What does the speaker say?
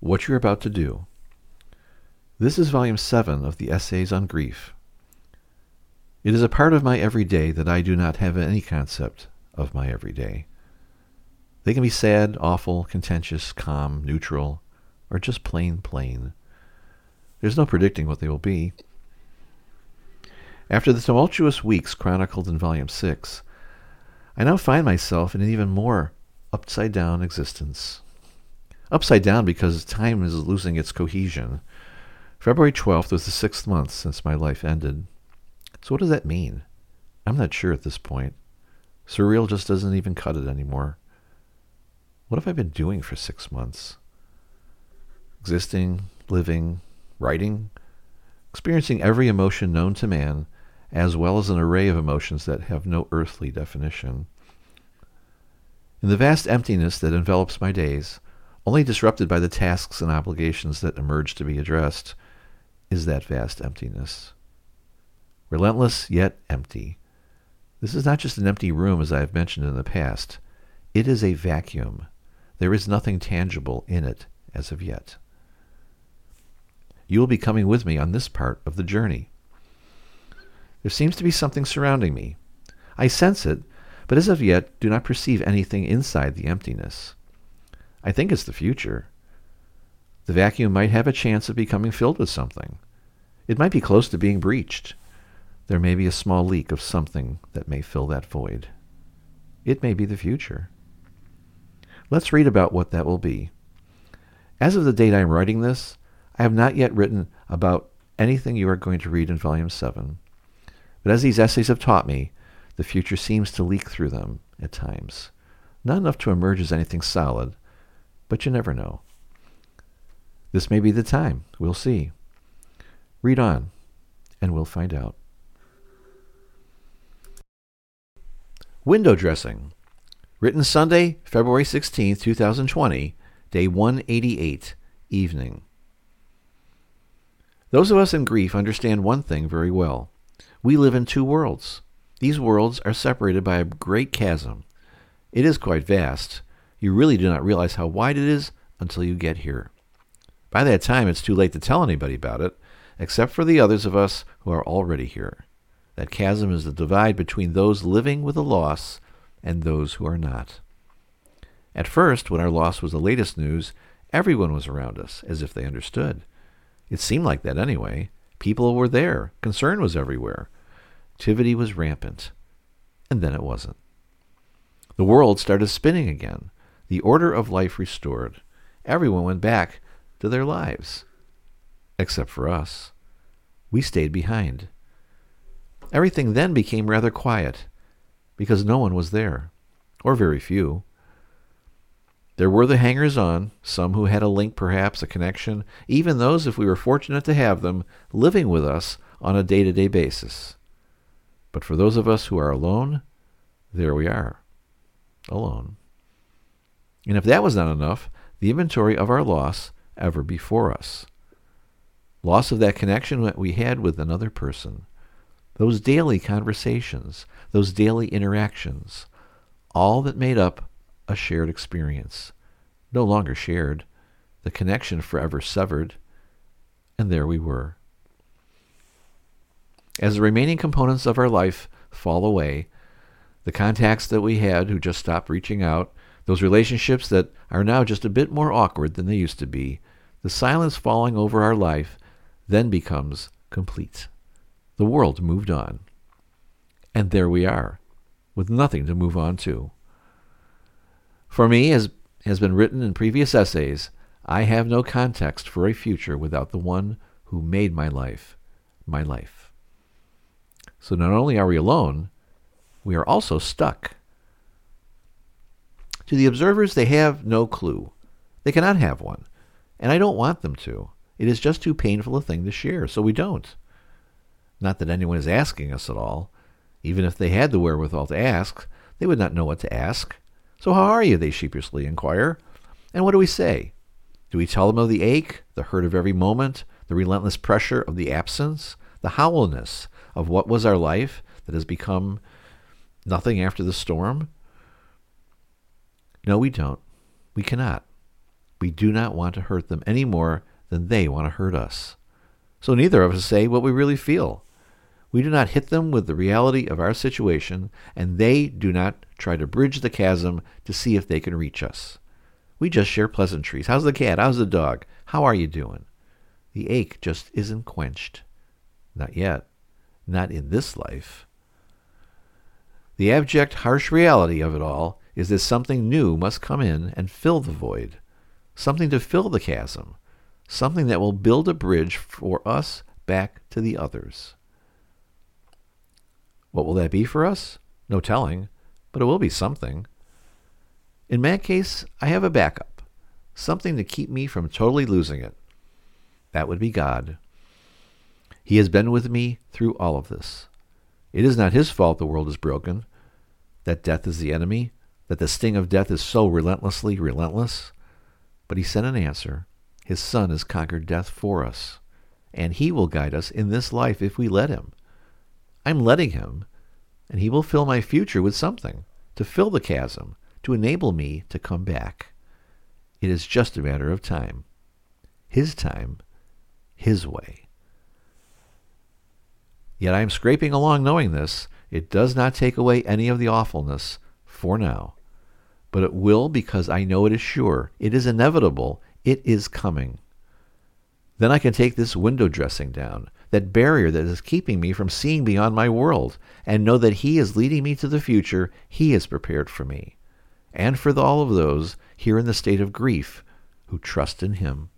what you're about to do. This is volume 7 of the Essays on Grief. It is a part of my everyday that I do not have any concept of my everyday. They can be sad, awful, contentious, calm, neutral, or just plain plain. There's no predicting what they will be. After the tumultuous weeks chronicled in Volume 6, I now find myself in an even more upside down existence. Upside down because time is losing its cohesion. February 12th was the sixth month since my life ended. So what does that mean? I'm not sure at this point. Surreal just doesn't even cut it anymore. What have I been doing for six months? Existing, living, writing, experiencing every emotion known to man, as well as an array of emotions that have no earthly definition. In the vast emptiness that envelops my days, only disrupted by the tasks and obligations that emerge to be addressed, is that vast emptiness. Relentless yet empty. This is not just an empty room as I have mentioned in the past. It is a vacuum. There is nothing tangible in it as of yet. You will be coming with me on this part of the journey. There seems to be something surrounding me. I sense it, but as of yet do not perceive anything inside the emptiness. I think it's the future. The vacuum might have a chance of becoming filled with something. It might be close to being breached. There may be a small leak of something that may fill that void. It may be the future. Let's read about what that will be. As of the date I am writing this, I have not yet written about anything you are going to read in Volume 7. But as these essays have taught me, the future seems to leak through them at times. Not enough to emerge as anything solid, but you never know. This may be the time. We'll see. Read on, and we'll find out. Window dressing. Written Sunday, February 16, 2020, day 188, evening. Those of us in grief understand one thing very well. We live in two worlds. These worlds are separated by a great chasm. It is quite vast. You really do not realize how wide it is until you get here. By that time, it's too late to tell anybody about it, except for the others of us who are already here. That chasm is the divide between those living with a loss and those who are not. At first, when our loss was the latest news, everyone was around us, as if they understood. It seemed like that anyway. People were there. Concern was everywhere. Activity was rampant. And then it wasn't. The world started spinning again. The order of life restored. Everyone went back to their lives. Except for us. We stayed behind. Everything then became rather quiet because no one was there, or very few. There were the hangers on, some who had a link, perhaps, a connection, even those, if we were fortunate to have them, living with us on a day to day basis. But for those of us who are alone, there we are, alone. And if that was not enough, the inventory of our loss ever before us. Loss of that connection that we had with another person. Those daily conversations, those daily interactions, all that made up a shared experience. No longer shared, the connection forever severed, and there we were. As the remaining components of our life fall away, the contacts that we had who just stopped reaching out, those relationships that are now just a bit more awkward than they used to be, the silence falling over our life then becomes complete. The world moved on. And there we are, with nothing to move on to. For me, as has been written in previous essays, I have no context for a future without the one who made my life my life. So not only are we alone, we are also stuck. To the observers, they have no clue. They cannot have one. And I don't want them to. It is just too painful a thing to share, so we don't. Not that anyone is asking us at all. Even if they had the wherewithal to ask, they would not know what to ask. So how are you? They sheepishly inquire. And what do we say? Do we tell them of the ache, the hurt of every moment, the relentless pressure of the absence, the hollowness of what was our life that has become nothing after the storm? No, we don't. We cannot. We do not want to hurt them any more than they want to hurt us. So neither of us say what we really feel. We do not hit them with the reality of our situation, and they do not try to bridge the chasm to see if they can reach us. We just share pleasantries. How's the cat? How's the dog? How are you doing? The ache just isn't quenched. Not yet. Not in this life. The abject, harsh reality of it all is that something new must come in and fill the void, something to fill the chasm, something that will build a bridge for us back to the others. What will that be for us? No telling, but it will be something. In my case, I have a backup, something to keep me from totally losing it. That would be God. He has been with me through all of this. It is not his fault the world is broken, that death is the enemy, that the sting of death is so relentlessly relentless. But he sent an answer. His Son has conquered death for us, and he will guide us in this life if we let him. I'm letting him, and he will fill my future with something to fill the chasm, to enable me to come back. It is just a matter of time. His time, his way. Yet I am scraping along knowing this. It does not take away any of the awfulness for now. But it will because I know it is sure. It is inevitable. It is coming. Then I can take this window dressing down, that barrier that is keeping me from seeing beyond my world, and know that He is leading me to the future He has prepared for me, and for all of those here in the state of grief who trust in Him.